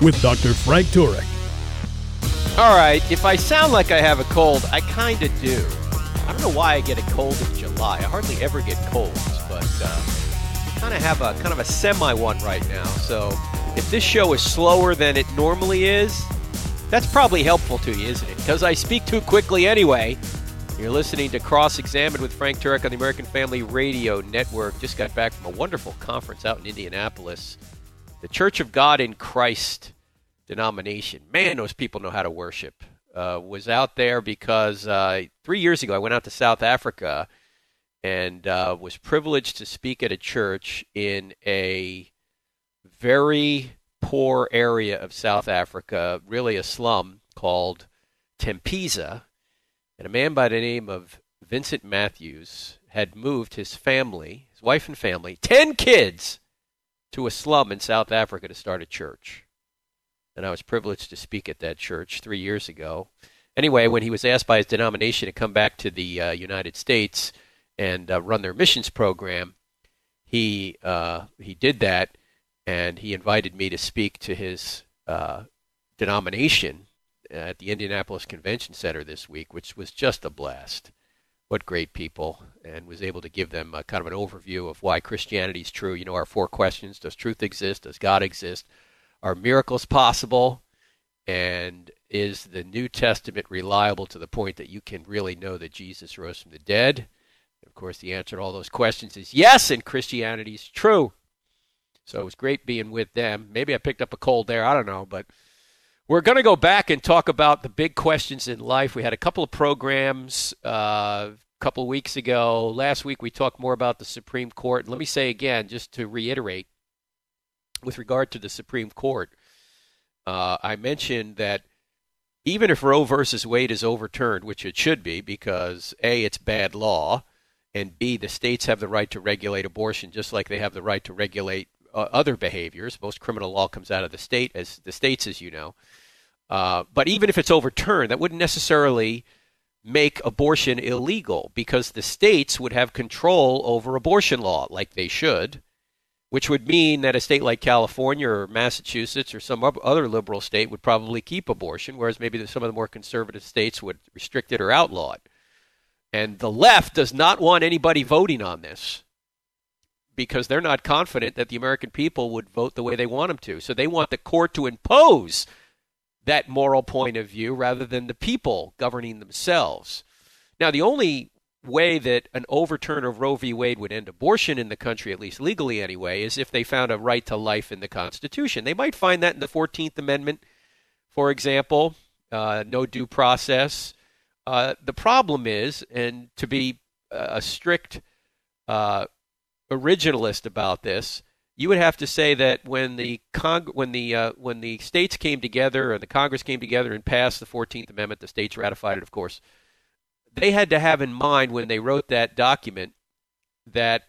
with Dr. Frank Turek. All right, if I sound like I have a cold, I kind of do. I don't know why I get a cold in July. I hardly ever get colds, but uh, kind of have a kind of a semi one right now. So if this show is slower than it normally is, that's probably helpful to you, isn't it? Because I speak too quickly anyway. You're listening to Cross Examined with Frank Turek on the American Family Radio Network. Just got back from a wonderful conference out in Indianapolis. The Church of God in Christ denomination. Man, those people know how to worship. Uh, was out there because uh, three years ago I went out to South Africa and uh, was privileged to speak at a church in a very poor area of South Africa, really a slum called Tembisa. And a man by the name of Vincent Matthews had moved his family, his wife and family, 10 kids, to a slum in South Africa to start a church. And I was privileged to speak at that church three years ago. Anyway, when he was asked by his denomination to come back to the uh, United States and uh, run their missions program, he uh, he did that, and he invited me to speak to his uh, denomination at the Indianapolis Convention Center this week, which was just a blast. What great people, and was able to give them a, kind of an overview of why Christianity is true. You know, our four questions Does truth exist? Does God exist? Are miracles possible? And is the New Testament reliable to the point that you can really know that Jesus rose from the dead? Of course, the answer to all those questions is yes, and Christianity is true. So it was great being with them. Maybe I picked up a cold there. I don't know, but we're going to go back and talk about the big questions in life. We had a couple of programs uh, couple weeks ago. Last week we talked more about the Supreme Court. Let me say again, just to reiterate, with regard to the Supreme Court, uh, I mentioned that even if Roe versus Wade is overturned, which it should be, because A, it's bad law, and B, the states have the right to regulate abortion just like they have the right to regulate uh, other behaviors. Most criminal law comes out of the state, as the states, as you know. Uh, but even if it's overturned, that wouldn't necessarily make abortion illegal because the states would have control over abortion law, like they should, which would mean that a state like California or Massachusetts or some other liberal state would probably keep abortion, whereas maybe some of the more conservative states would restrict it or outlaw it. And the left does not want anybody voting on this because they're not confident that the American people would vote the way they want them to. So they want the court to impose that moral point of view rather than the people governing themselves. Now, the only way that an overturn of Roe v. Wade would end abortion in the country, at least legally anyway, is if they found a right to life in the Constitution. They might find that in the 14th Amendment, for example, uh, no due process. Uh, the problem is, and to be a strict uh, originalist about this, you would have to say that when the Cong- when the uh, when the states came together and the Congress came together and passed the Fourteenth Amendment, the states ratified it, of course. They had to have in mind when they wrote that document that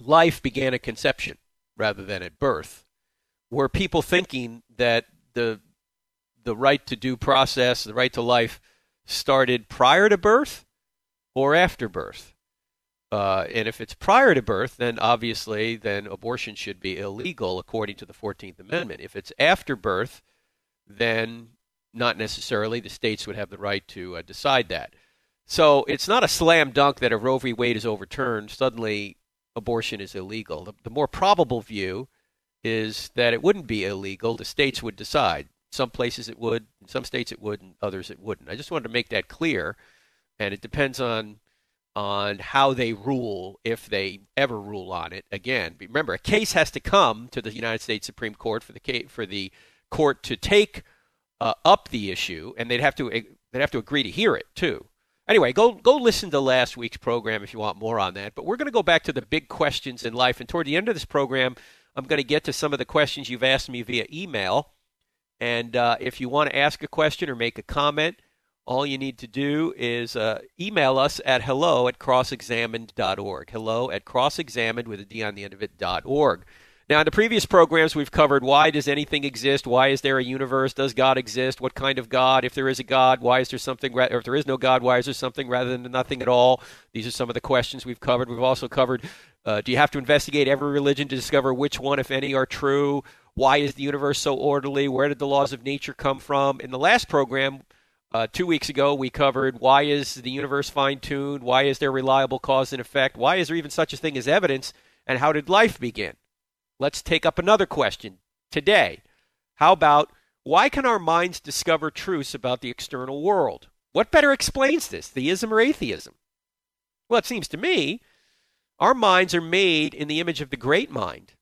life began at conception rather than at birth. Were people thinking that the the right to due process, the right to life, started prior to birth or after birth. Uh, and if it's prior to birth, then obviously then abortion should be illegal according to the 14th Amendment. If it's after birth, then not necessarily the states would have the right to uh, decide that. So it's not a slam dunk that if Roe v. Wade is overturned, suddenly abortion is illegal. The, the more probable view is that it wouldn't be illegal. The states would decide. Some places it would, in some states it would, and others it wouldn't. I just wanted to make that clear, and it depends on on how they rule if they ever rule on it again. Remember, a case has to come to the United States Supreme Court for the for the court to take uh, up the issue, and they'd have to they'd have to agree to hear it too. Anyway, go go listen to last week's program if you want more on that. But we're going to go back to the big questions in life, and toward the end of this program, I'm going to get to some of the questions you've asked me via email And uh, if you want to ask a question or make a comment, all you need to do is uh, email us at hello at crossexamined.org. Hello at crossexamined with a D on the end of it, dot org. Now, in the previous programs, we've covered why does anything exist? Why is there a universe? Does God exist? What kind of God? If there is a God, why is there something? Or if there is no God, why is there something rather than nothing at all? These are some of the questions we've covered. We've also covered uh, do you have to investigate every religion to discover which one, if any, are true? Why is the universe so orderly? Where did the laws of nature come from? In the last program, uh, two weeks ago, we covered why is the universe fine tuned? Why is there reliable cause and effect? Why is there even such a thing as evidence? And how did life begin? Let's take up another question today. How about why can our minds discover truths about the external world? What better explains this, theism or atheism? Well, it seems to me our minds are made in the image of the great mind.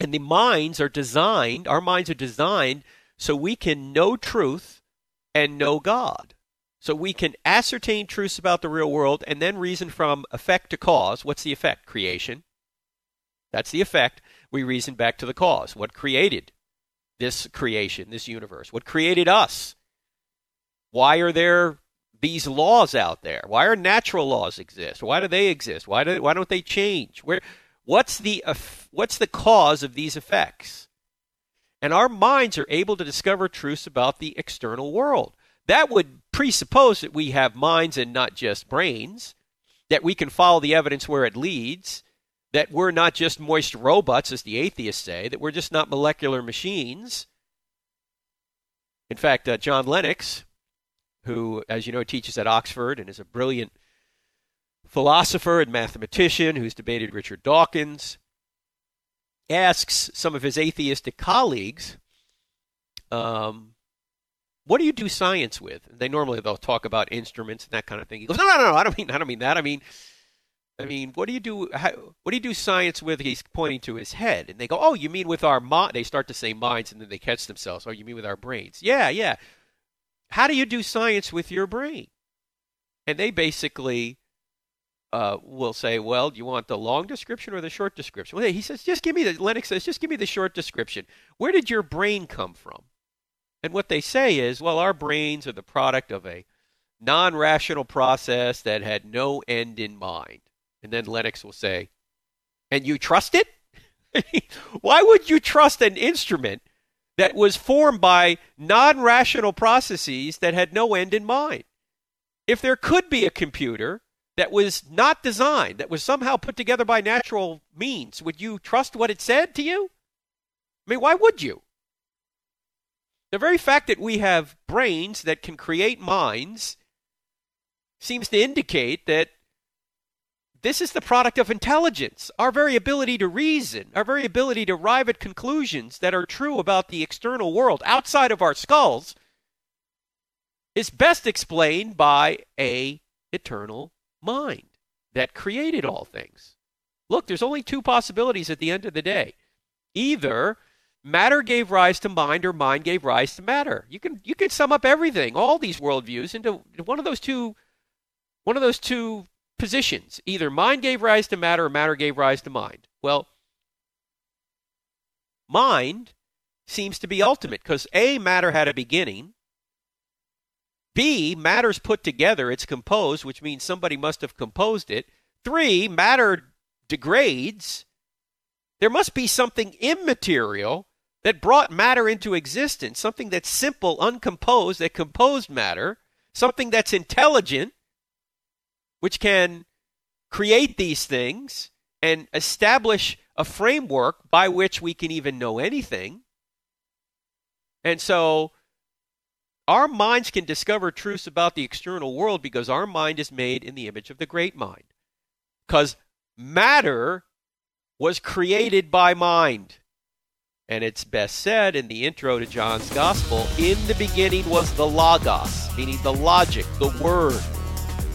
And the minds are designed, our minds are designed so we can know truth and know God. So we can ascertain truths about the real world and then reason from effect to cause. What's the effect? Creation. That's the effect. We reason back to the cause. What created this creation, this universe? What created us? Why are there these laws out there? Why are natural laws exist? Why do they exist? Why do why don't they change? Where what's the what's the cause of these effects? And our minds are able to discover truths about the external world. That would presuppose that we have minds and not just brains, that we can follow the evidence where it leads, that we're not just moist robots, as the atheists say, that we're just not molecular machines. In fact, uh, John Lennox, who, as you know, teaches at Oxford and is a brilliant philosopher and mathematician who's debated Richard Dawkins, asks some of his atheistic colleagues, um, "What do you do science with?" And they normally they'll talk about instruments and that kind of thing. He goes, "No, no, no, I don't mean, I don't mean that. I mean." I mean, what do you do? How, what do you do science with? He's pointing to his head, and they go, "Oh, you mean with our mind?" They start to say minds, and then they catch themselves. Oh, you mean with our brains? Yeah, yeah. How do you do science with your brain? And they basically uh, will say, well, do you want the long description or the short description? Well, he says, just give me the, Lennox says, just give me the short description. Where did your brain come from? And what they say is, well, our brains are the product of a non rational process that had no end in mind. And then Lennox will say, and you trust it? Why would you trust an instrument that was formed by non rational processes that had no end in mind? If there could be a computer that was not designed, that was somehow put together by natural means, would you trust what it said to you? I mean, why would you? The very fact that we have brains that can create minds seems to indicate that this is the product of intelligence. Our very ability to reason, our very ability to arrive at conclusions that are true about the external world outside of our skulls is best explained by a eternal mind that created all things. Look, there's only two possibilities at the end of the day. Either matter gave rise to mind or mind gave rise to matter. You can you can sum up everything, all these worldviews into one of those two one of those two positions. Either mind gave rise to matter or matter gave rise to mind. Well, mind seems to be ultimate because A, matter had a beginning, B, matter's put together, it's composed, which means somebody must have composed it. Three, matter degrades. There must be something immaterial that brought matter into existence, something that's simple, uncomposed, that composed matter, something that's intelligent, which can create these things and establish a framework by which we can even know anything. And so our minds can discover truths about the external world because our mind is made in the image of the great mind. Because matter was created by mind. And it's best said in the intro to John's Gospel in the beginning was the Logos, meaning the logic, the Word.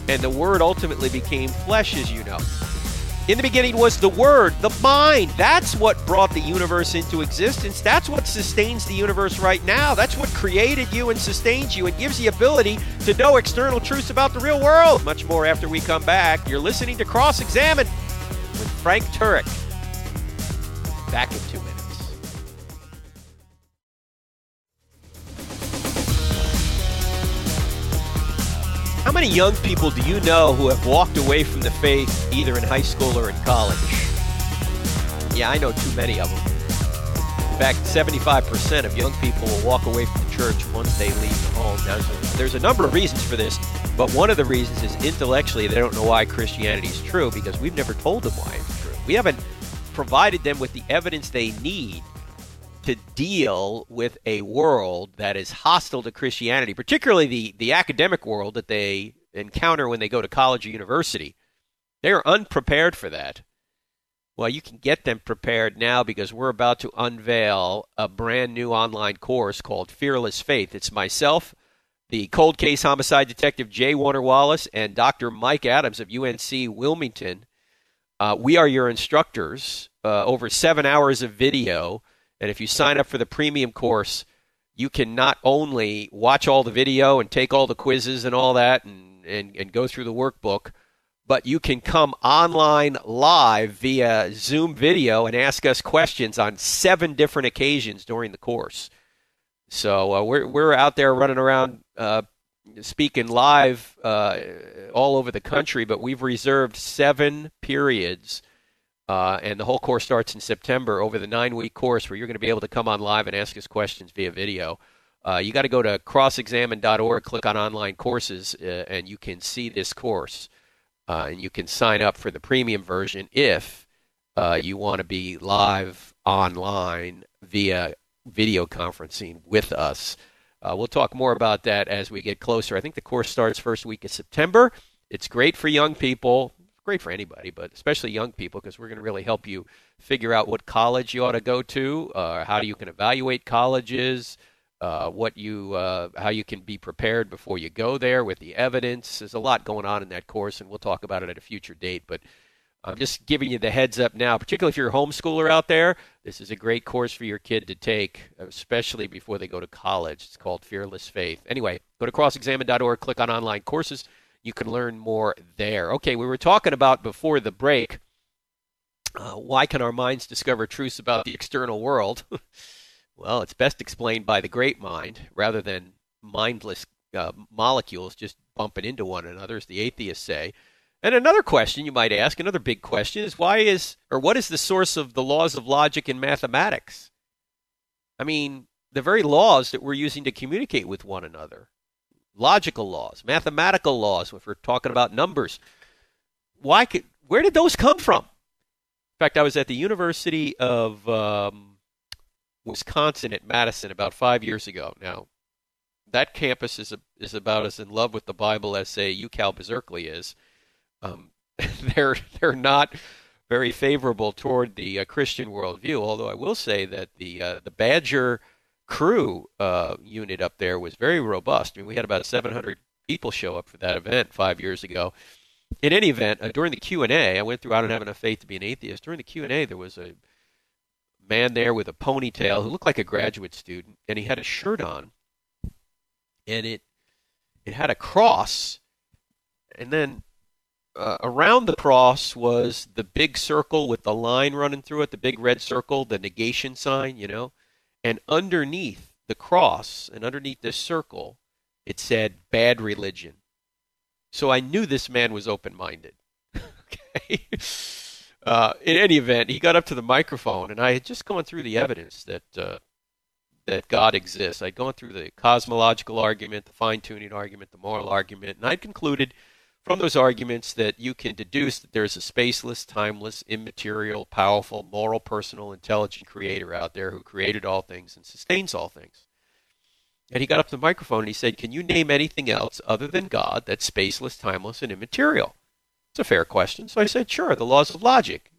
And the Word ultimately became flesh, as you know. In the beginning was the Word, the mind. That's what brought the universe into existence. That's what sustains the universe right now. That's what created you and sustains you and gives you the ability to know external truths about the real world. Much more after we come back. You're listening to Cross Examine with Frank Turek. Back in two minutes. How many young people do you know who have walked away from the faith either in high school or in college? Yeah, I know too many of them. In fact, 75% of young people will walk away from the church once they leave home. Now, there's a number of reasons for this, but one of the reasons is intellectually they don't know why Christianity is true because we've never told them why it's true. We haven't provided them with the evidence they need to deal with a world that is hostile to Christianity, particularly the, the academic world that they encounter when they go to college or university. They are unprepared for that. Well, you can get them prepared now because we're about to unveil a brand new online course called Fearless Faith. It's myself, the cold case homicide detective J. Warner Wallace, and Dr. Mike Adams of UNC Wilmington. Uh, we are your instructors. Uh, over seven hours of video and if you sign up for the premium course, you can not only watch all the video and take all the quizzes and all that and, and, and go through the workbook, but you can come online live via Zoom video and ask us questions on seven different occasions during the course. So uh, we're, we're out there running around uh, speaking live uh, all over the country, but we've reserved seven periods uh, and the whole course starts in September over the nine week course where you're going to be able to come on live and ask us questions via video. Uh, you got to go to crossexamined.org, click on online courses, uh, and you can see this course. Uh, and you can sign up for the premium version if uh, you want to be live online via video conferencing with us. Uh, we'll talk more about that as we get closer. I think the course starts first week of September. It's great for young people great for anybody, but especially young people, because we're going to really help you figure out what college you ought to go to, uh, how you can evaluate colleges, uh, what you, uh, how you can be prepared before you go there with the evidence. There's a lot going on in that course, and we'll talk about it at a future date. But I'm just giving you the heads up now, particularly if you're a homeschooler out there. This is a great course for your kid to take, especially before they go to college. It's called Fearless Faith. Anyway, go to crossexamined.org, click on online courses you can learn more there. Okay, we were talking about before the break uh, why can our minds discover truths about the external world? well, it's best explained by the great mind rather than mindless uh, molecules just bumping into one another, as the atheists say. And another question you might ask, another big question, is why is or what is the source of the laws of logic in mathematics? I mean, the very laws that we're using to communicate with one another logical laws, mathematical laws, if we're talking about numbers. Why could, where did those come from? In fact, I was at the University of um, Wisconsin at Madison about five years ago. Now, that campus is a, is about as in love with the Bible as say UCal Berkeley is. Um, they're they're not very favorable toward the uh, Christian worldview. Although I will say that the uh, the Badger Cru uh, unit up there was very robust. I mean, we had about 700 people show up for that event five years ago. In any event, uh, during the Q and A, I went through. I don't have enough faith to be an atheist. During the Q and A, there was a man there with a ponytail who looked like a graduate student, and he had a shirt on, and it it had a cross, and then uh, around the cross was the big circle with the line running through it, the big red circle, the negation sign, you know. And underneath the cross and underneath this circle, it said bad religion. So I knew this man was open minded. okay. Uh, in any event, he got up to the microphone, and I had just gone through the evidence that uh, that God exists. I'd gone through the cosmological argument, the fine tuning argument, the moral argument, and I'd concluded from those arguments that you can deduce that there's a spaceless, timeless, immaterial, powerful, moral, personal, intelligent creator out there who created all things and sustains all things. And he got up to the microphone and he said, Can you name anything else other than God that's spaceless, timeless, and immaterial? It's a fair question. So I said, Sure, the laws of logic.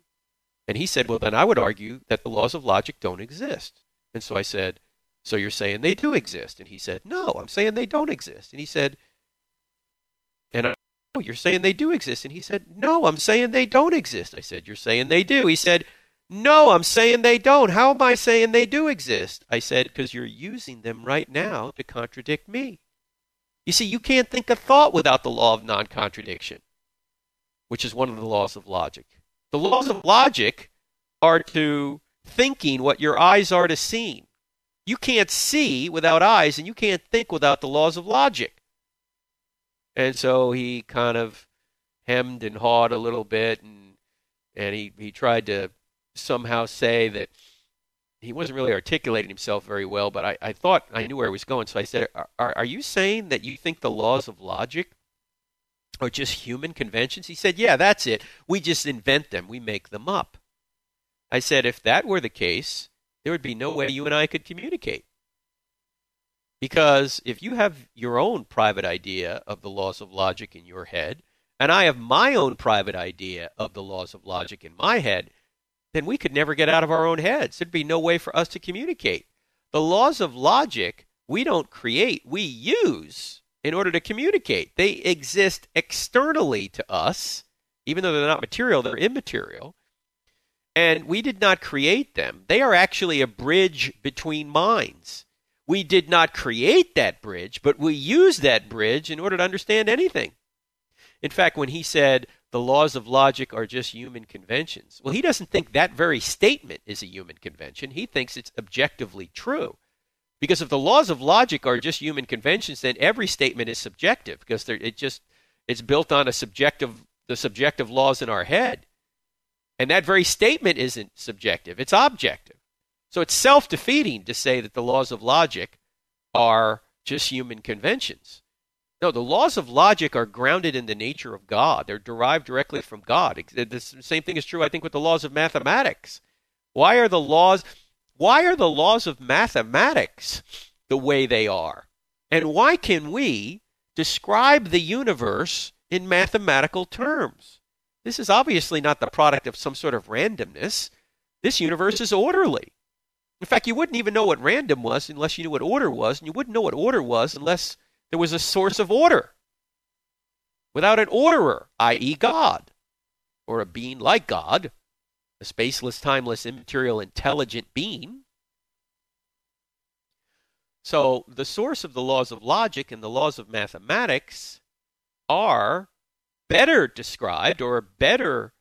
And he said, Well, then I would argue that the laws of logic don't exist. And so I said, So you're saying they do exist? And he said, No, I'm saying they don't exist. And he said, Oh, you're saying they do exist. And he said, No, I'm saying they don't exist. I said, You're saying they do. He said, No, I'm saying they don't. How am I saying they do exist? I said, Because you're using them right now to contradict me. You see, you can't think a thought without the law of non contradiction, which is one of the laws of logic. The laws of logic are to thinking what your eyes are to seeing. You can't see without eyes, and you can't think without the laws of logic. And so he kind of hemmed and hawed a little bit, and and he, he tried to somehow say that he wasn't really articulating himself very well, but I, I thought I knew where he was going. So I said, are, are you saying that you think the laws of logic are just human conventions? He said, Yeah, that's it. We just invent them, we make them up. I said, If that were the case, there would be no way you and I could communicate. Because if you have your own private idea of the laws of logic in your head, and I have my own private idea of the laws of logic in my head, then we could never get out of our own heads. There'd be no way for us to communicate. The laws of logic we don't create, we use in order to communicate. They exist externally to us, even though they're not material, they're immaterial. And we did not create them. They are actually a bridge between minds. We did not create that bridge, but we use that bridge in order to understand anything. In fact, when he said the laws of logic are just human conventions, well, he doesn't think that very statement is a human convention. He thinks it's objectively true. Because if the laws of logic are just human conventions, then every statement is subjective because it just it's built on a subjective the subjective laws in our head. And that very statement isn't subjective, it's objective. So it's self defeating to say that the laws of logic are just human conventions. No, the laws of logic are grounded in the nature of God. They're derived directly from God. The same thing is true, I think, with the laws of mathematics. Why are the laws why are the laws of mathematics the way they are? And why can we describe the universe in mathematical terms? This is obviously not the product of some sort of randomness. This universe is orderly. In fact, you wouldn't even know what random was unless you knew what order was, and you wouldn't know what order was unless there was a source of order. Without an orderer, i.e., God, or a being like God, a spaceless, timeless, immaterial, intelligent being. So, the source of the laws of logic and the laws of mathematics are better described or better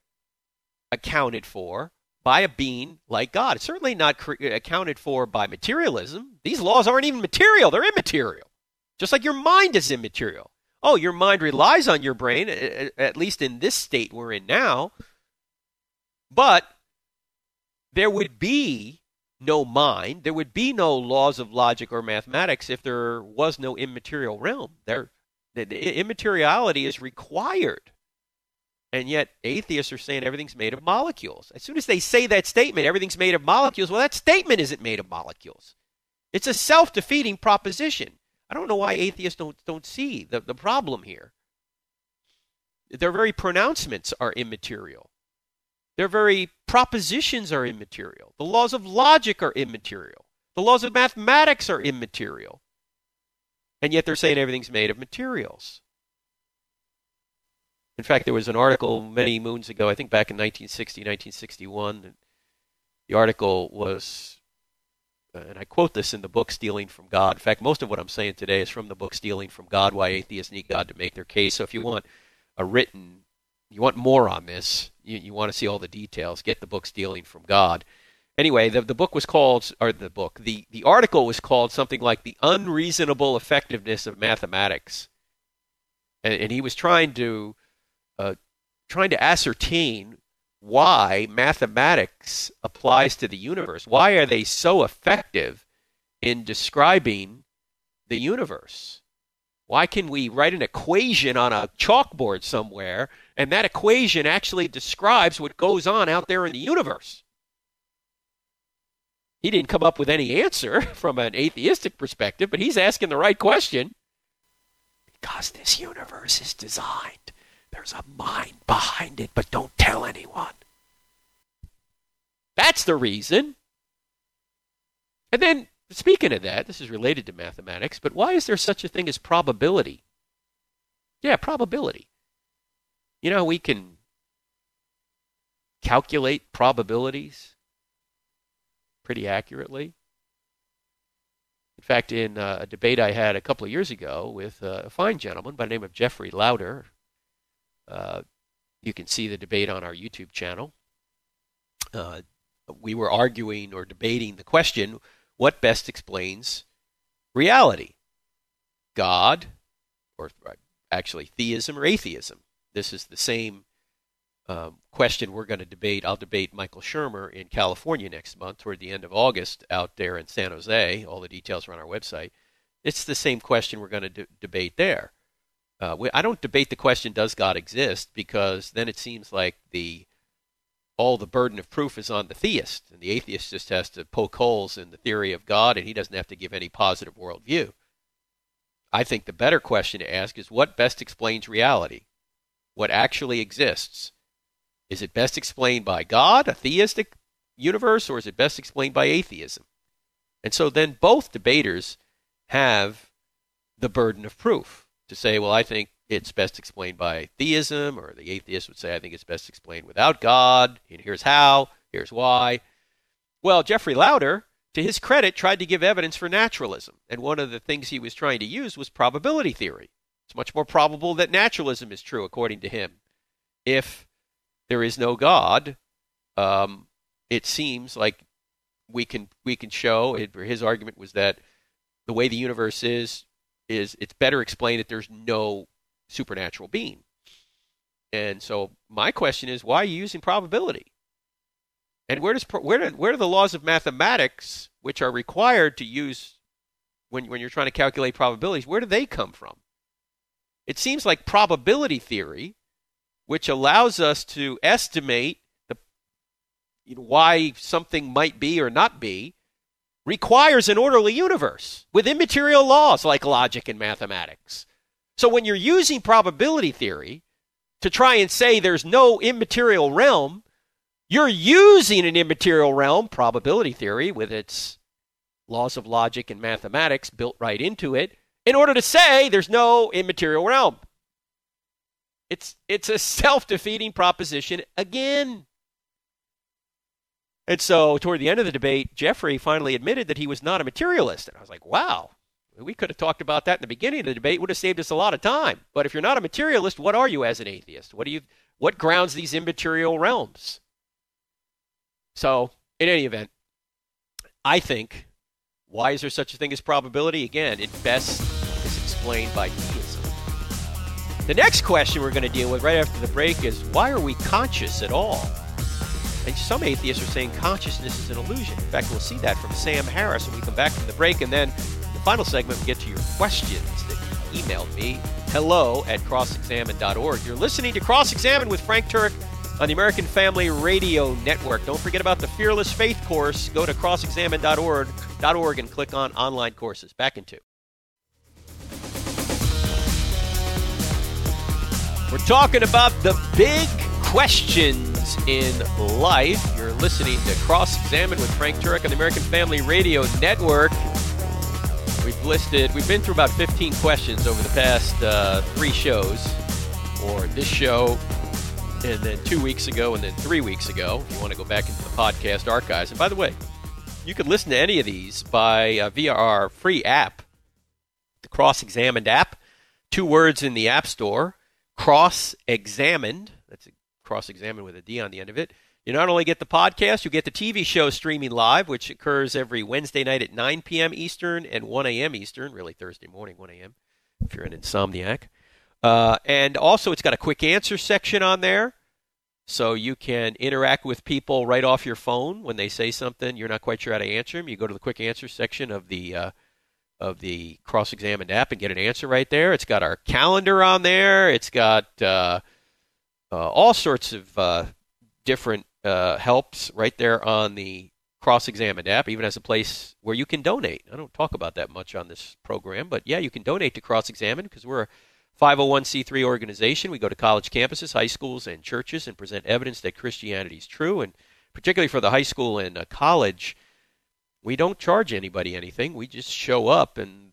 accounted for by a being like God. It's certainly not cre- accounted for by materialism. These laws aren't even material, they're immaterial. Just like your mind is immaterial. Oh, your mind relies on your brain, at least in this state we're in now, but there would be no mind, there would be no laws of logic or mathematics if there was no immaterial realm. There, the, the immateriality is required. And yet, atheists are saying everything's made of molecules. As soon as they say that statement, everything's made of molecules, well, that statement isn't made of molecules. It's a self defeating proposition. I don't know why atheists don't, don't see the, the problem here. Their very pronouncements are immaterial. Their very propositions are immaterial. The laws of logic are immaterial. The laws of mathematics are immaterial. And yet they're saying everything's made of materials. In fact, there was an article many moons ago, I think back in 1960, 1961. The article was, uh, and I quote this in the book Stealing from God. In fact, most of what I'm saying today is from the book Stealing from God Why Atheists Need God to Make Their Case. So if you want a written you want more on this, you, you want to see all the details, get the book Stealing from God. Anyway, the, the book was called, or the book, the, the article was called something like The Unreasonable Effectiveness of Mathematics. And, and he was trying to, uh, trying to ascertain why mathematics applies to the universe. Why are they so effective in describing the universe? Why can we write an equation on a chalkboard somewhere and that equation actually describes what goes on out there in the universe? He didn't come up with any answer from an atheistic perspective, but he's asking the right question. Because this universe is designed, there's a mind behind it, but don't tell anyone. That's the reason. And then Speaking of that, this is related to mathematics, but why is there such a thing as probability? Yeah, probability. You know, we can calculate probabilities pretty accurately. In fact, in uh, a debate I had a couple of years ago with a fine gentleman by the name of Jeffrey Lowder, uh, you can see the debate on our YouTube channel. Uh, we were arguing or debating the question what best explains reality? God, or actually theism or atheism? This is the same um, question we're going to debate. I'll debate Michael Shermer in California next month, toward the end of August, out there in San Jose. All the details are on our website. It's the same question we're going to de- debate there. Uh, we, I don't debate the question, does God exist? Because then it seems like the all the burden of proof is on the theist, and the atheist just has to poke holes in the theory of God, and he doesn't have to give any positive worldview. I think the better question to ask is what best explains reality? What actually exists? Is it best explained by God, a theistic universe, or is it best explained by atheism? And so then both debaters have the burden of proof to say, well, I think it's best explained by theism, or the atheist would say, I think it's best explained without God, and here's how, here's why. Well, Jeffrey Lowder, to his credit, tried to give evidence for naturalism, and one of the things he was trying to use was probability theory. It's much more probable that naturalism is true, according to him, if there is no God. Um, it seems like we can we can show. It, his argument was that the way the universe is is it's better explained that there's no supernatural being. And so my question is, why are you using probability? And where does where do, where do the laws of mathematics, which are required to use when when you're trying to calculate probabilities, where do they come from? It seems like probability theory, which allows us to estimate the you know, why something might be or not be, requires an orderly universe with immaterial laws like logic and mathematics. So when you're using probability theory to try and say there's no immaterial realm, you're using an immaterial realm, probability theory, with its laws of logic and mathematics built right into it, in order to say there's no immaterial realm. It's, it's a self defeating proposition again. And so, toward the end of the debate, Jeffrey finally admitted that he was not a materialist. And I was like, wow, we could have talked about that in the beginning of the debate. It would have saved us a lot of time. But if you're not a materialist, what are you as an atheist? What do you what grounds these immaterial realms? So, in any event, I think why is there such a thing as probability? Again, it best is explained by theism. The next question we're going to deal with right after the break is why are we conscious at all? And some atheists are saying consciousness is an illusion. In fact, we'll see that from Sam Harris when we come back from the break. And then the final segment, we get to your questions that you emailed me. Hello at crossexamined.org. You're listening to Cross Examine with Frank Turek on the American Family Radio Network. Don't forget about the Fearless Faith course. Go to crossexamined.org and click on online courses. Back in two. We're talking about the big questions in life. You're listening to Cross Examine with Frank Turek on the American Family Radio Network. We've listed, we've been through about 15 questions over the past uh, three shows, or this show, and then two weeks ago, and then three weeks ago. If you want to go back into the podcast archives. And by the way, you can listen to any of these by uh, via our free app, the Cross Examined app. Two words in the App Store. Cross Examined. That's cross examined with a D on the end of it. You not only get the podcast, you get the TV show streaming live, which occurs every Wednesday night at 9 p.m. Eastern and 1 a.m. Eastern, really Thursday morning, 1 a.m., if you're an insomniac. Uh, and also, it's got a quick answer section on there. So you can interact with people right off your phone when they say something you're not quite sure how to answer them. You go to the quick answer section of the uh, of the cross examined app and get an answer right there. It's got our calendar on there. It's got uh, all sorts of uh, different uh, helps right there on the Cross Examined app, even as a place where you can donate. I don't talk about that much on this program, but yeah, you can donate to Cross Examined because we're a 501c3 organization. We go to college campuses, high schools, and churches and present evidence that Christianity is true. And particularly for the high school and uh, college, we don't charge anybody anything. We just show up and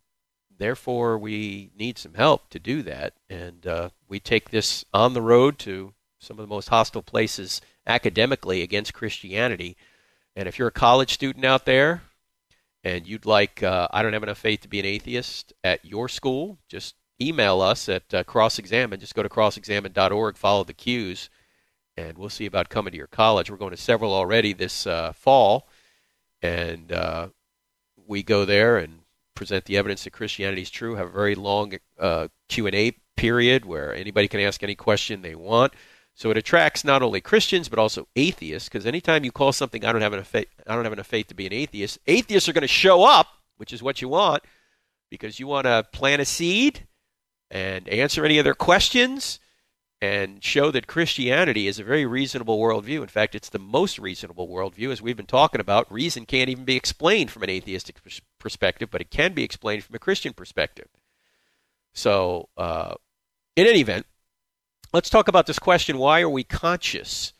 therefore we need some help to do that. And uh, we take this on the road to some of the most hostile places academically against Christianity. And if you're a college student out there and you'd like, uh, I don't have enough faith to be an atheist at your school, just email us at uh, crossexamine. Just go to crossexamined.org, follow the cues, and we'll see about coming to your college. We're going to several already this uh, fall, and uh, we go there and present the evidence that Christianity is true. Have a very long uh, Q and A period where anybody can ask any question they want. So it attracts not only Christians but also atheists because anytime you call something I don't have enough faith, I don't have enough faith to be an atheist, atheists are going to show up, which is what you want because you want to plant a seed and answer any of their questions and show that Christianity is a very reasonable worldview. In fact, it's the most reasonable worldview, as we've been talking about. Reason can't even be explained from an atheistic perspective, but it can be explained from a Christian perspective. So, uh, in any event, let's talk about this question why are we conscious?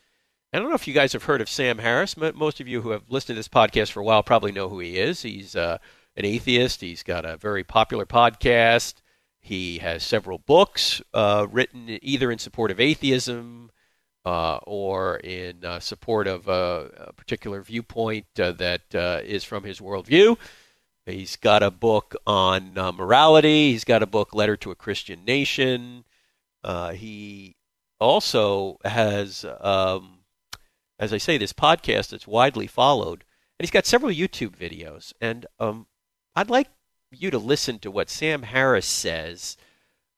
I don't know if you guys have heard of Sam Harris. But most of you who have listened to this podcast for a while probably know who he is. He's uh, an atheist, he's got a very popular podcast. He has several books uh, written either in support of atheism uh, or in uh, support of a particular viewpoint uh, that uh, is from his worldview. He's got a book on uh, morality. He's got a book, Letter to a Christian Nation. he also has, um, as I say, this podcast that's widely followed. And he's got several YouTube videos. And um, I'd like you to listen to what Sam Harris says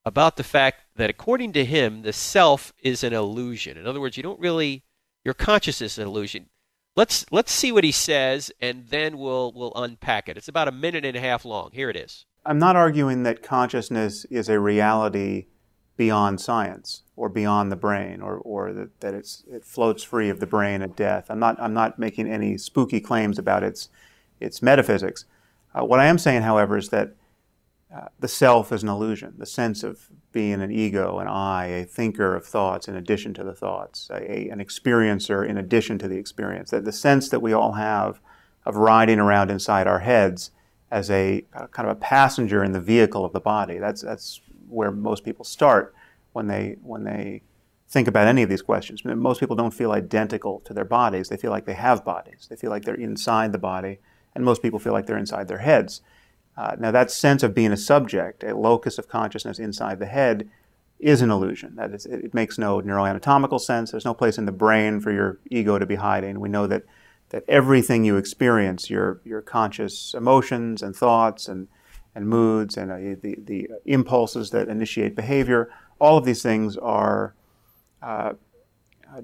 about the fact that according to him, the self is an illusion. In other words, you don't really your consciousness is an illusion. Let's let's see what he says and then we'll we'll unpack it. It's about a minute and a half long. Here it is. I'm not arguing that consciousness is a reality beyond science or beyond the brain or, or that, that it's, it floats free of the brain at death. I'm not, I'm not making any spooky claims about its, its metaphysics. Uh, what I am saying, however, is that uh, the self is an illusion, the sense of being an ego, an I, a thinker of thoughts in addition to the thoughts, a, an experiencer in addition to the experience. That the sense that we all have of riding around inside our heads as a uh, kind of a passenger in the vehicle of the body. That's, that's where most people start when they, when they think about any of these questions. Most people don't feel identical to their bodies. They feel like they have bodies. They feel like they're inside the body and most people feel like they're inside their heads. Uh, now, that sense of being a subject, a locus of consciousness inside the head, is an illusion. That is, it makes no neuroanatomical sense. There's no place in the brain for your ego to be hiding. We know that, that everything you experience, your, your conscious emotions and thoughts and, and moods and uh, the, the impulses that initiate behavior, all of these things are uh,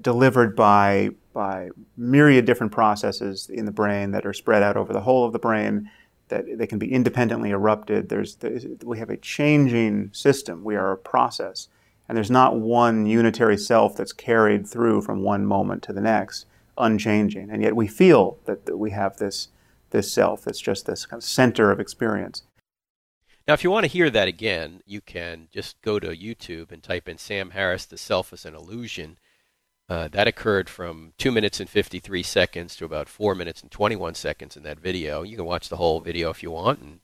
delivered by by myriad different processes in the brain that are spread out over the whole of the brain that they can be independently erupted. There's, we have a changing system. We are a process. And there's not one unitary self that's carried through from one moment to the next unchanging. And yet we feel that, that we have this this self that's just this kind of center of experience. Now, if you want to hear that again, you can just go to YouTube and type in Sam Harris, The Self is an Illusion, uh, that occurred from 2 minutes and 53 seconds to about 4 minutes and 21 seconds in that video. You can watch the whole video if you want and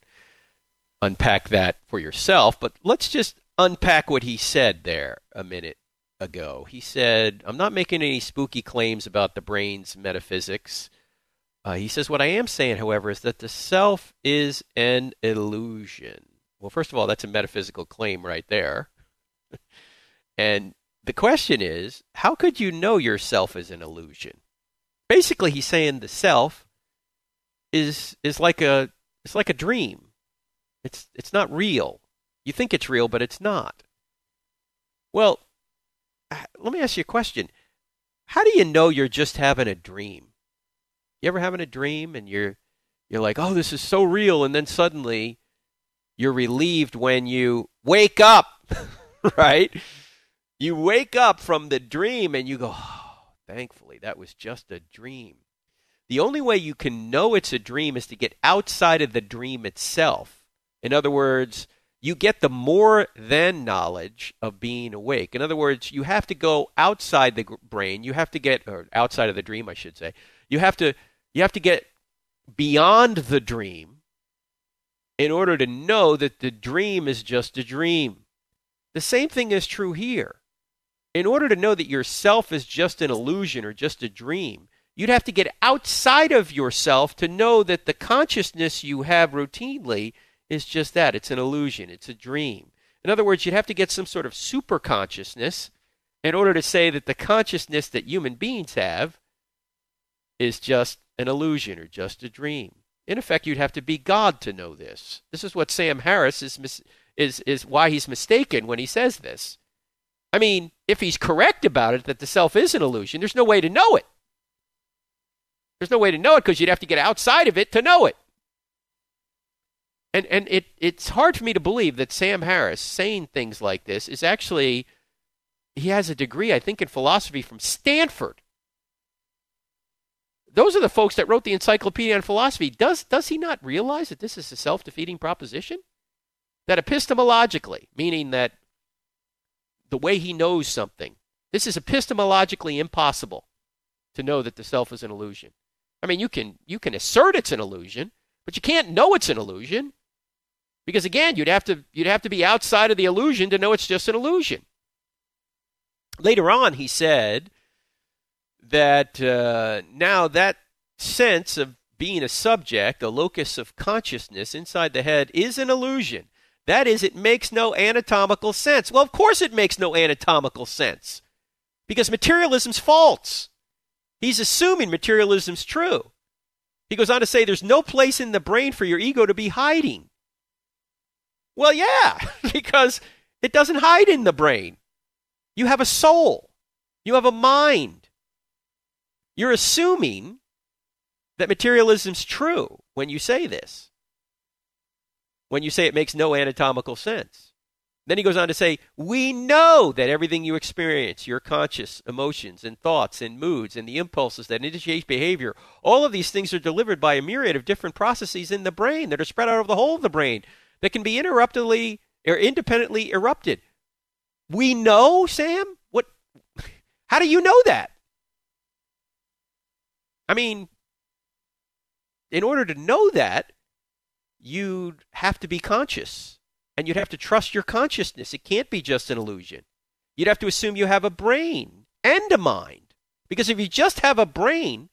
unpack that for yourself. But let's just unpack what he said there a minute ago. He said, I'm not making any spooky claims about the brain's metaphysics. Uh, he says, What I am saying, however, is that the self is an illusion. Well, first of all, that's a metaphysical claim right there. and the question is, how could you know yourself is an illusion? Basically, he's saying the self is is like a it's like a dream. It's it's not real. You think it's real, but it's not. Well, let me ask you a question. How do you know you're just having a dream? You ever having a dream and you're you're like, "Oh, this is so real," and then suddenly you're relieved when you wake up, right? You wake up from the dream and you go, oh, thankfully, that was just a dream. The only way you can know it's a dream is to get outside of the dream itself. In other words, you get the more than knowledge of being awake. In other words, you have to go outside the brain. You have to get, or outside of the dream, I should say. You have to, you have to get beyond the dream in order to know that the dream is just a dream. The same thing is true here in order to know that yourself is just an illusion or just a dream, you'd have to get outside of yourself to know that the consciousness you have routinely is just that it's an illusion, it's a dream. In other words, you'd have to get some sort of super consciousness in order to say that the consciousness that human beings have is just an illusion or just a dream. In effect, you'd have to be God to know this. This is what Sam Harris is mis- is is why he's mistaken when he says this. I mean, if he's correct about it that the self is an illusion, there's no way to know it. There's no way to know it because you'd have to get outside of it to know it. And and it it's hard for me to believe that Sam Harris saying things like this is actually he has a degree, I think, in philosophy from Stanford. Those are the folks that wrote the Encyclopedia on Philosophy. Does does he not realize that this is a self-defeating proposition? That epistemologically, meaning that the way he knows something. This is epistemologically impossible to know that the self is an illusion. I mean, you can you can assert it's an illusion, but you can't know it's an illusion because again, you'd have to you'd have to be outside of the illusion to know it's just an illusion. Later on, he said that uh, now that sense of being a subject, a locus of consciousness inside the head, is an illusion. That is, it makes no anatomical sense. Well, of course it makes no anatomical sense because materialism's false. He's assuming materialism's true. He goes on to say there's no place in the brain for your ego to be hiding. Well, yeah, because it doesn't hide in the brain. You have a soul, you have a mind. You're assuming that materialism's true when you say this when you say it makes no anatomical sense. Then he goes on to say, We know that everything you experience, your conscious emotions and thoughts and moods and the impulses that initiate behavior, all of these things are delivered by a myriad of different processes in the brain that are spread out over the whole of the brain that can be interruptedly or independently erupted. We know, Sam? What how do you know that? I mean, in order to know that, you'd have to be conscious and you'd have to trust your consciousness. It can't be just an illusion. You'd have to assume you have a brain and a mind. Because if you just have a brain,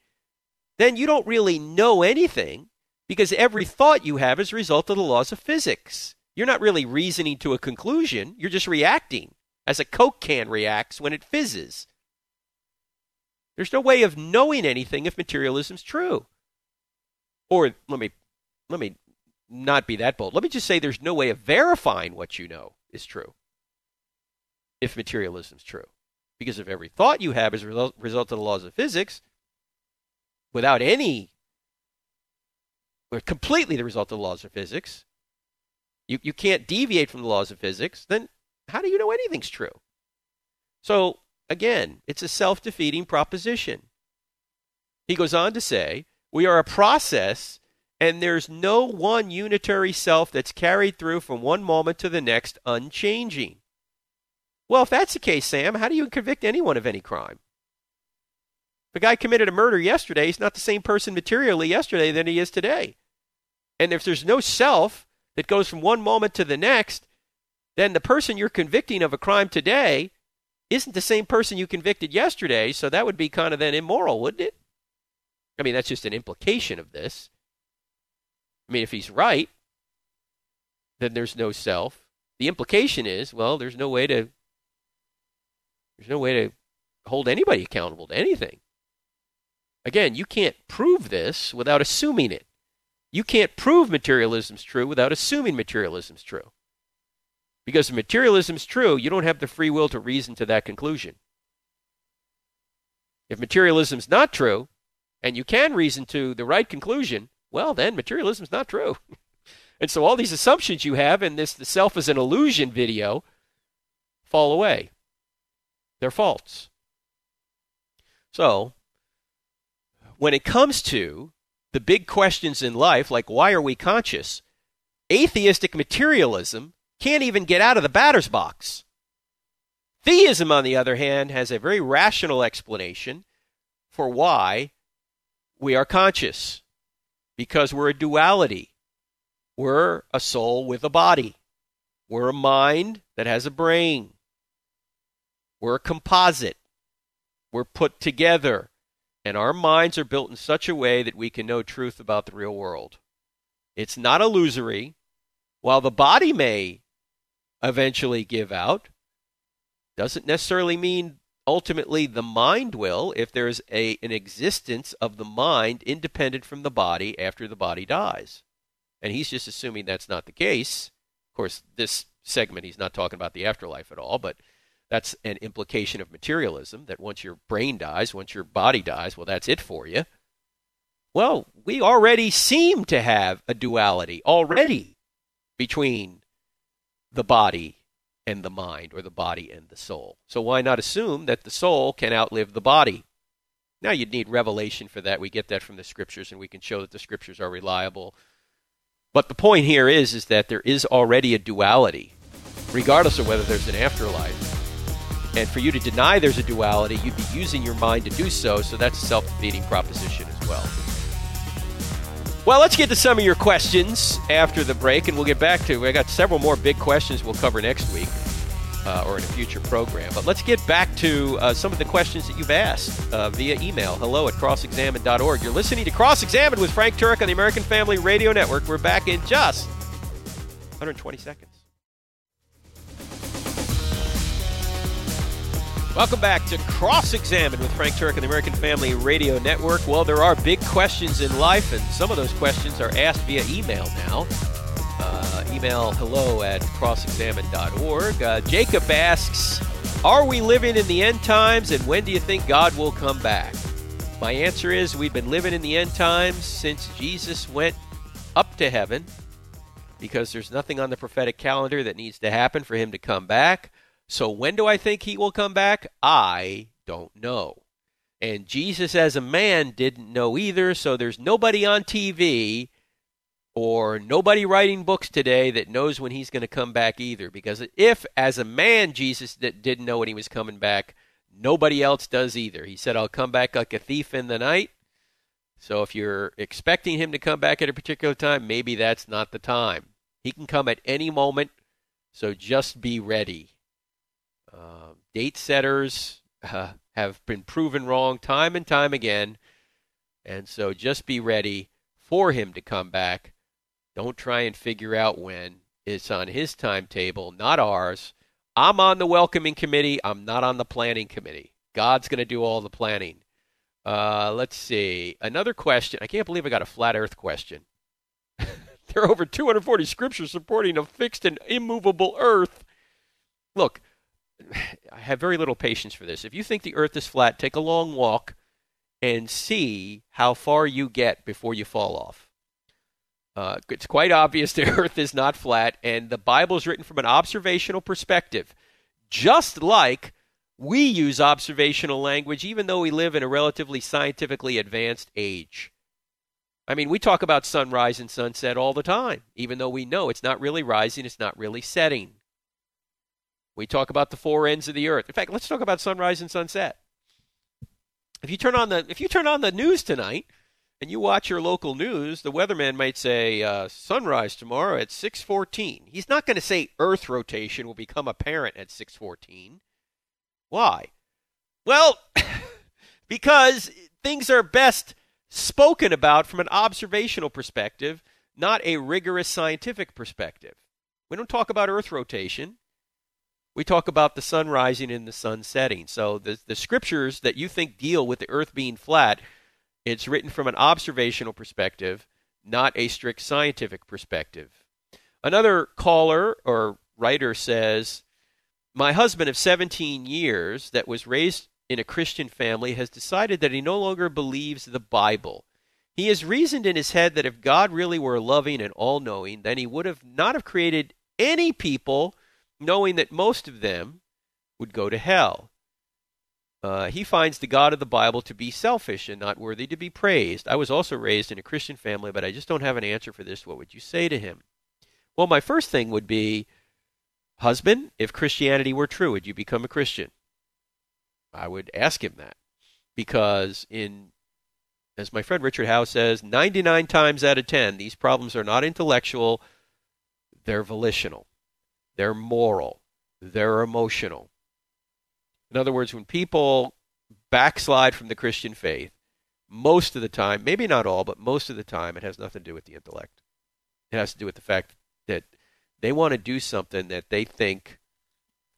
then you don't really know anything because every thought you have is a result of the laws of physics. You're not really reasoning to a conclusion, you're just reacting as a Coke can reacts when it fizzes. There's no way of knowing anything if materialism's true. Or let me let me not be that bold. Let me just say there's no way of verifying what you know is true if materialism is true. Because if every thought you have is a result, result of the laws of physics, without any, or completely the result of the laws of physics, you, you can't deviate from the laws of physics, then how do you know anything's true? So, again, it's a self defeating proposition. He goes on to say, we are a process and there's no one unitary self that's carried through from one moment to the next unchanging. Well, if that's the case, Sam, how do you convict anyone of any crime? The guy committed a murder yesterday. He's not the same person materially yesterday than he is today. And if there's no self that goes from one moment to the next, then the person you're convicting of a crime today isn't the same person you convicted yesterday. So that would be kind of then immoral, wouldn't it? I mean, that's just an implication of this. I mean, if he's right, then there's no self. The implication is, well, there's no way to there's no way to hold anybody accountable to anything. Again, you can't prove this without assuming it. You can't prove materialism's true without assuming materialism's true. Because if materialism's true, you don't have the free will to reason to that conclusion. If materialism's not true, and you can reason to the right conclusion, well, then materialism is not true. and so all these assumptions you have in this the self is an illusion video fall away. They're false. So, when it comes to the big questions in life, like why are we conscious, atheistic materialism can't even get out of the batter's box. Theism, on the other hand, has a very rational explanation for why we are conscious because we're a duality. We're a soul with a body. We're a mind that has a brain. We're a composite. We're put together. And our minds are built in such a way that we can know truth about the real world. It's not illusory. While the body may eventually give out, doesn't necessarily mean ultimately the mind will if there's a an existence of the mind independent from the body after the body dies. And he's just assuming that's not the case. Of course, this segment, he's not talking about the afterlife at all, but that's an implication of materialism that once your brain dies, once your body dies, well, that's it for you. Well, we already seem to have a duality already between the body and the mind, or the body and the soul. So why not assume that the soul can outlive the body? Now you'd need revelation for that. We get that from the scriptures, and we can show that the scriptures are reliable. But the point here is, is that there is already a duality, regardless of whether there's an afterlife. And for you to deny there's a duality, you'd be using your mind to do so, so that's a self defeating proposition as well. Well, let's get to some of your questions after the break, and we'll get back to. I got several more big questions we'll cover next week uh, or in a future program. But let's get back to uh, some of the questions that you've asked uh, via email. Hello at crossexamined.org. You're listening to Cross Examined with Frank Turek on the American Family Radio Network. We're back in just 120 seconds. Welcome back to Cross Examine with Frank Turek and the American Family Radio Network. Well, there are big questions in life, and some of those questions are asked via email now. Uh, email hello at crossexamined.org. Uh, Jacob asks Are we living in the end times, and when do you think God will come back? My answer is we've been living in the end times since Jesus went up to heaven because there's nothing on the prophetic calendar that needs to happen for him to come back. So when do I think he will come back? I don't know. And Jesus as a man didn't know either, so there's nobody on TV or nobody writing books today that knows when he's going to come back either. Because if, as a man, Jesus didn't know when he was coming back, nobody else does either. He said, I'll come back like a thief in the night. So if you're expecting him to come back at a particular time, maybe that's not the time. He can come at any moment, so just be ready. Uh, date setters uh, have been proven wrong time and time again. And so just be ready for him to come back. Don't try and figure out when. It's on his timetable, not ours. I'm on the welcoming committee. I'm not on the planning committee. God's going to do all the planning. Uh, let's see. Another question. I can't believe I got a flat earth question. there are over 240 scriptures supporting a fixed and immovable earth. Look, I have very little patience for this. If you think the earth is flat, take a long walk and see how far you get before you fall off. Uh, it's quite obvious the earth is not flat, and the Bible is written from an observational perspective, just like we use observational language, even though we live in a relatively scientifically advanced age. I mean, we talk about sunrise and sunset all the time, even though we know it's not really rising, it's not really setting. We talk about the four ends of the earth. In fact, let's talk about sunrise and sunset. If you turn on the if you turn on the news tonight and you watch your local news, the weatherman might say uh, sunrise tomorrow at 6:14. He's not going to say Earth rotation will become apparent at 6:14. Why? Well, because things are best spoken about from an observational perspective, not a rigorous scientific perspective. We don't talk about Earth rotation we talk about the sun rising and the sun setting. So the, the scriptures that you think deal with the earth being flat, it's written from an observational perspective, not a strict scientific perspective. Another caller or writer says, My husband of 17 years that was raised in a Christian family has decided that he no longer believes the Bible. He has reasoned in his head that if God really were loving and all knowing, then he would have not have created any people knowing that most of them would go to hell. Uh, he finds the God of the Bible to be selfish and not worthy to be praised. I was also raised in a Christian family, but I just don't have an answer for this. What would you say to him? Well, my first thing would be Husband, if Christianity were true, would you become a Christian? I would ask him that. Because, in, as my friend Richard Howe says, 99 times out of 10, these problems are not intellectual, they're volitional. They're moral. They're emotional. In other words, when people backslide from the Christian faith, most of the time, maybe not all, but most of the time, it has nothing to do with the intellect. It has to do with the fact that they want to do something that they think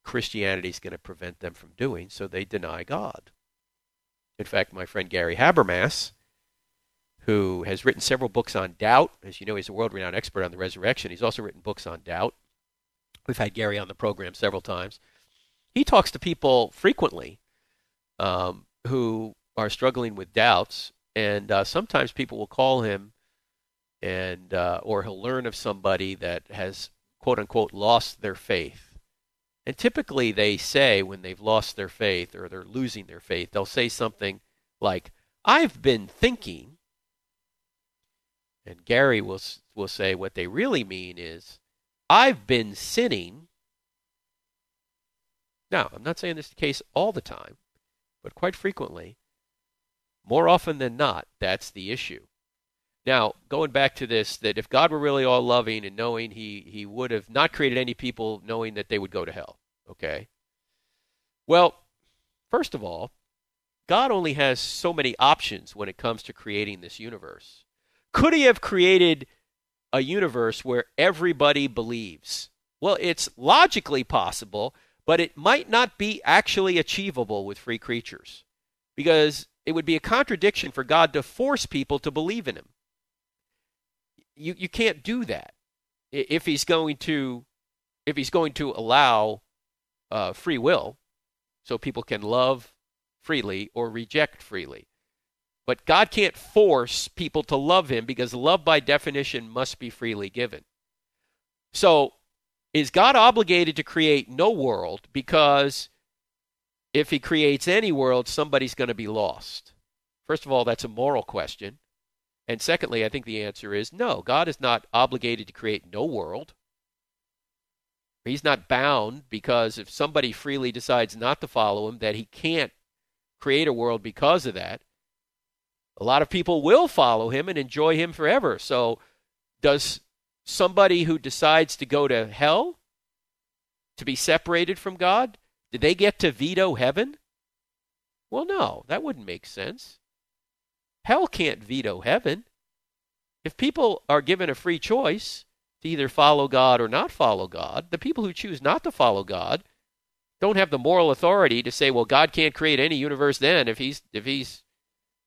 Christianity is going to prevent them from doing, so they deny God. In fact, my friend Gary Habermas, who has written several books on doubt, as you know, he's a world renowned expert on the resurrection. He's also written books on doubt We've had Gary on the program several times. He talks to people frequently um, who are struggling with doubts, and uh, sometimes people will call him, and uh, or he'll learn of somebody that has quote unquote lost their faith. And typically, they say when they've lost their faith or they're losing their faith, they'll say something like, "I've been thinking." And Gary will will say what they really mean is, I've been sinning. Now, I'm not saying this is the case all the time, but quite frequently, more often than not, that's the issue. Now, going back to this, that if God were really all loving and knowing, he, he would have not created any people knowing that they would go to hell. Okay? Well, first of all, God only has so many options when it comes to creating this universe. Could he have created a universe where everybody believes? Well, it's logically possible, but it might not be actually achievable with free creatures because it would be a contradiction for God to force people to believe in him. You, you can't do that if he's going to if he's going to allow uh, free will so people can love freely or reject freely. But God can't force people to love him because love by definition must be freely given. So, is God obligated to create no world because if he creates any world, somebody's going to be lost? First of all, that's a moral question. And secondly, I think the answer is no. God is not obligated to create no world. He's not bound because if somebody freely decides not to follow him, that he can't create a world because of that a lot of people will follow him and enjoy him forever. So, does somebody who decides to go to hell to be separated from God, do they get to veto heaven? Well, no, that wouldn't make sense. Hell can't veto heaven. If people are given a free choice to either follow God or not follow God, the people who choose not to follow God don't have the moral authority to say, well, God can't create any universe then if he's if he's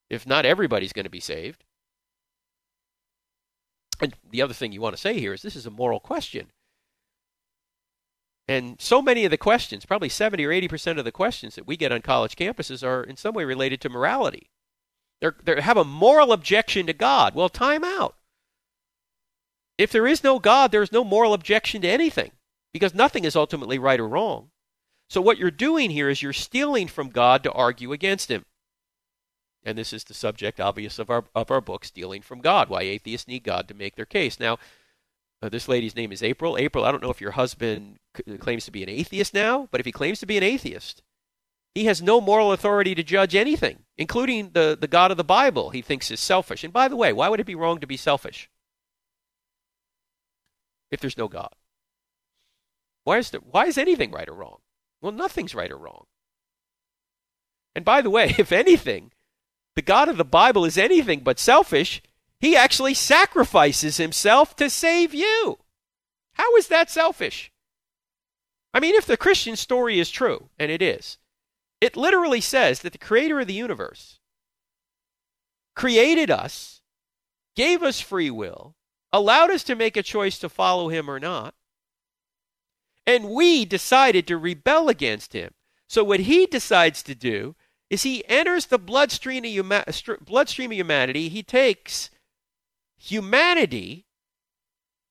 if not everybody's going to be saved. And the other thing you want to say here is this is a moral question. And so many of the questions, probably 70 or 80% of the questions that we get on college campuses are in some way related to morality. They have a moral objection to God. Well, time out. If there is no God, there is no moral objection to anything because nothing is ultimately right or wrong. So, what you're doing here is you're stealing from God to argue against Him. And this is the subject, obvious, of our, of our book, Stealing from God Why Atheists Need God to Make Their Case. Now, uh, this lady's name is April. April, I don't know if your husband c- claims to be an atheist now, but if he claims to be an atheist, he has no moral authority to judge anything, including the, the God of the Bible he thinks is selfish. And by the way, why would it be wrong to be selfish if there's no God? Why is, there, why is anything right or wrong? Well, nothing's right or wrong. And by the way, if anything, the God of the Bible is anything but selfish, he actually sacrifices himself to save you. How is that selfish? I mean, if the Christian story is true, and it is, it literally says that the creator of the universe created us, gave us free will, allowed us to make a choice to follow him or not, and we decided to rebel against him. So, what he decides to do is he enters the bloodstream of, huma- bloodstream of humanity. He takes humanity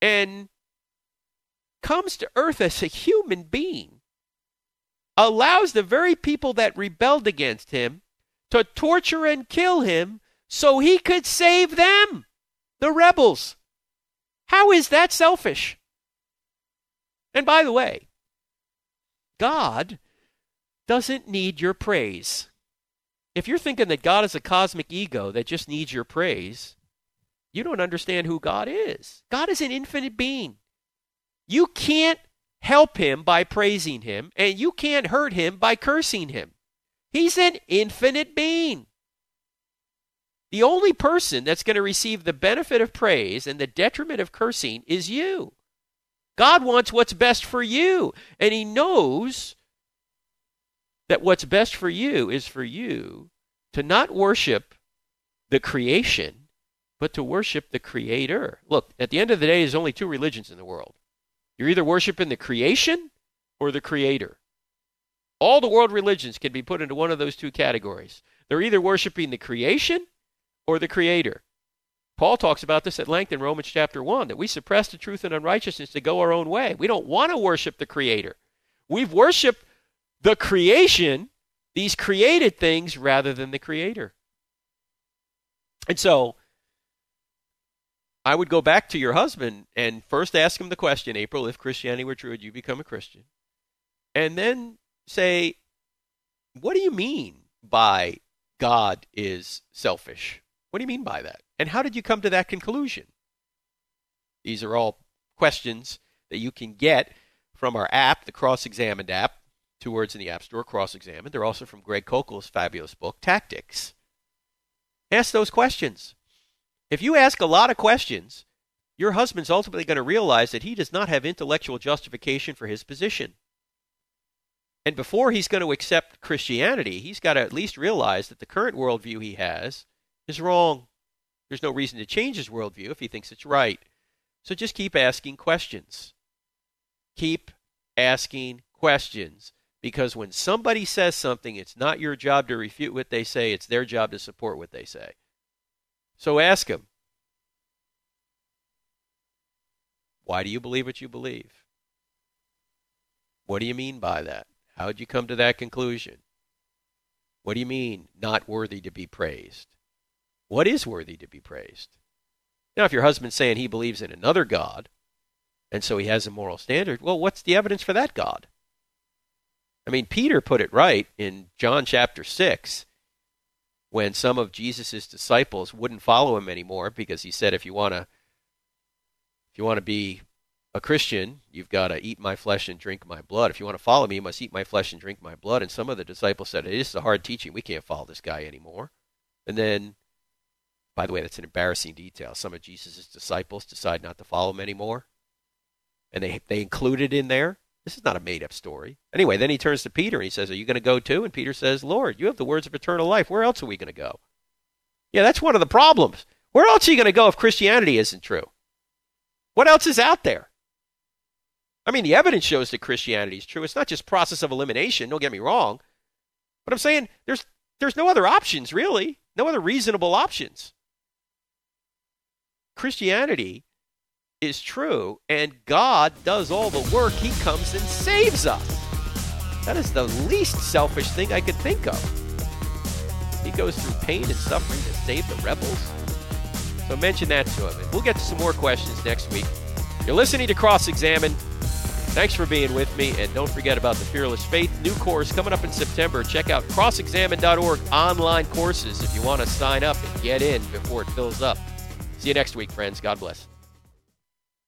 and comes to earth as a human being, allows the very people that rebelled against him to torture and kill him so he could save them, the rebels. How is that selfish? And by the way, God doesn't need your praise. If you're thinking that God is a cosmic ego that just needs your praise, you don't understand who God is. God is an infinite being. You can't help him by praising him, and you can't hurt him by cursing him. He's an infinite being. The only person that's going to receive the benefit of praise and the detriment of cursing is you. God wants what's best for you, and He knows that what's best for you is for you to not worship the creation, but to worship the creator. Look, at the end of the day, there's only two religions in the world You're either worshiping the creation or the creator. All the world religions can be put into one of those two categories. They're either worshiping the creation or the creator. Paul talks about this at length in Romans chapter 1 that we suppress the truth and unrighteousness to go our own way. We don't want to worship the creator. We've worshiped the creation, these created things, rather than the creator. And so I would go back to your husband and first ask him the question, April, if Christianity were true, would you become a Christian? And then say, what do you mean by God is selfish? What do you mean by that? And how did you come to that conclusion? These are all questions that you can get from our app, the Cross Examined app, two words in the App Store, Cross Examined. They're also from Greg Koukl's fabulous book, Tactics. Ask those questions. If you ask a lot of questions, your husband's ultimately going to realize that he does not have intellectual justification for his position. And before he's going to accept Christianity, he's got to at least realize that the current worldview he has is wrong. There's no reason to change his worldview if he thinks it's right. So just keep asking questions. Keep asking questions. Because when somebody says something, it's not your job to refute what they say, it's their job to support what they say. So ask them Why do you believe what you believe? What do you mean by that? How did you come to that conclusion? What do you mean, not worthy to be praised? What is worthy to be praised? Now, if your husband's saying he believes in another God, and so he has a moral standard, well, what's the evidence for that God? I mean, Peter put it right in John chapter 6 when some of Jesus' disciples wouldn't follow him anymore because he said, if you want to if you want to be a Christian, you've got to eat my flesh and drink my blood. If you want to follow me, you must eat my flesh and drink my blood. And some of the disciples said, This is a hard teaching. We can't follow this guy anymore. And then, by the way, that's an embarrassing detail. Some of Jesus' disciples decide not to follow him anymore. And they, they included in there. This is not a made up story. Anyway, then he turns to Peter and he says, Are you going to go too? And Peter says, Lord, you have the words of eternal life. Where else are we going to go? Yeah, that's one of the problems. Where else are you going to go if Christianity isn't true? What else is out there? I mean, the evidence shows that Christianity is true. It's not just process of elimination. Don't get me wrong, but I'm saying there's there's no other options really, no other reasonable options. Christianity is true, and God does all the work. He comes and saves us. That is the least selfish thing I could think of. He goes through pain and suffering to save the rebels. So mention that to him. We'll get to some more questions next week. You're listening to Cross Examine. Thanks for being with me, and don't forget about the Fearless Faith new course coming up in September. Check out crossexamined.org online courses if you want to sign up and get in before it fills up. See you next week, friends. God bless.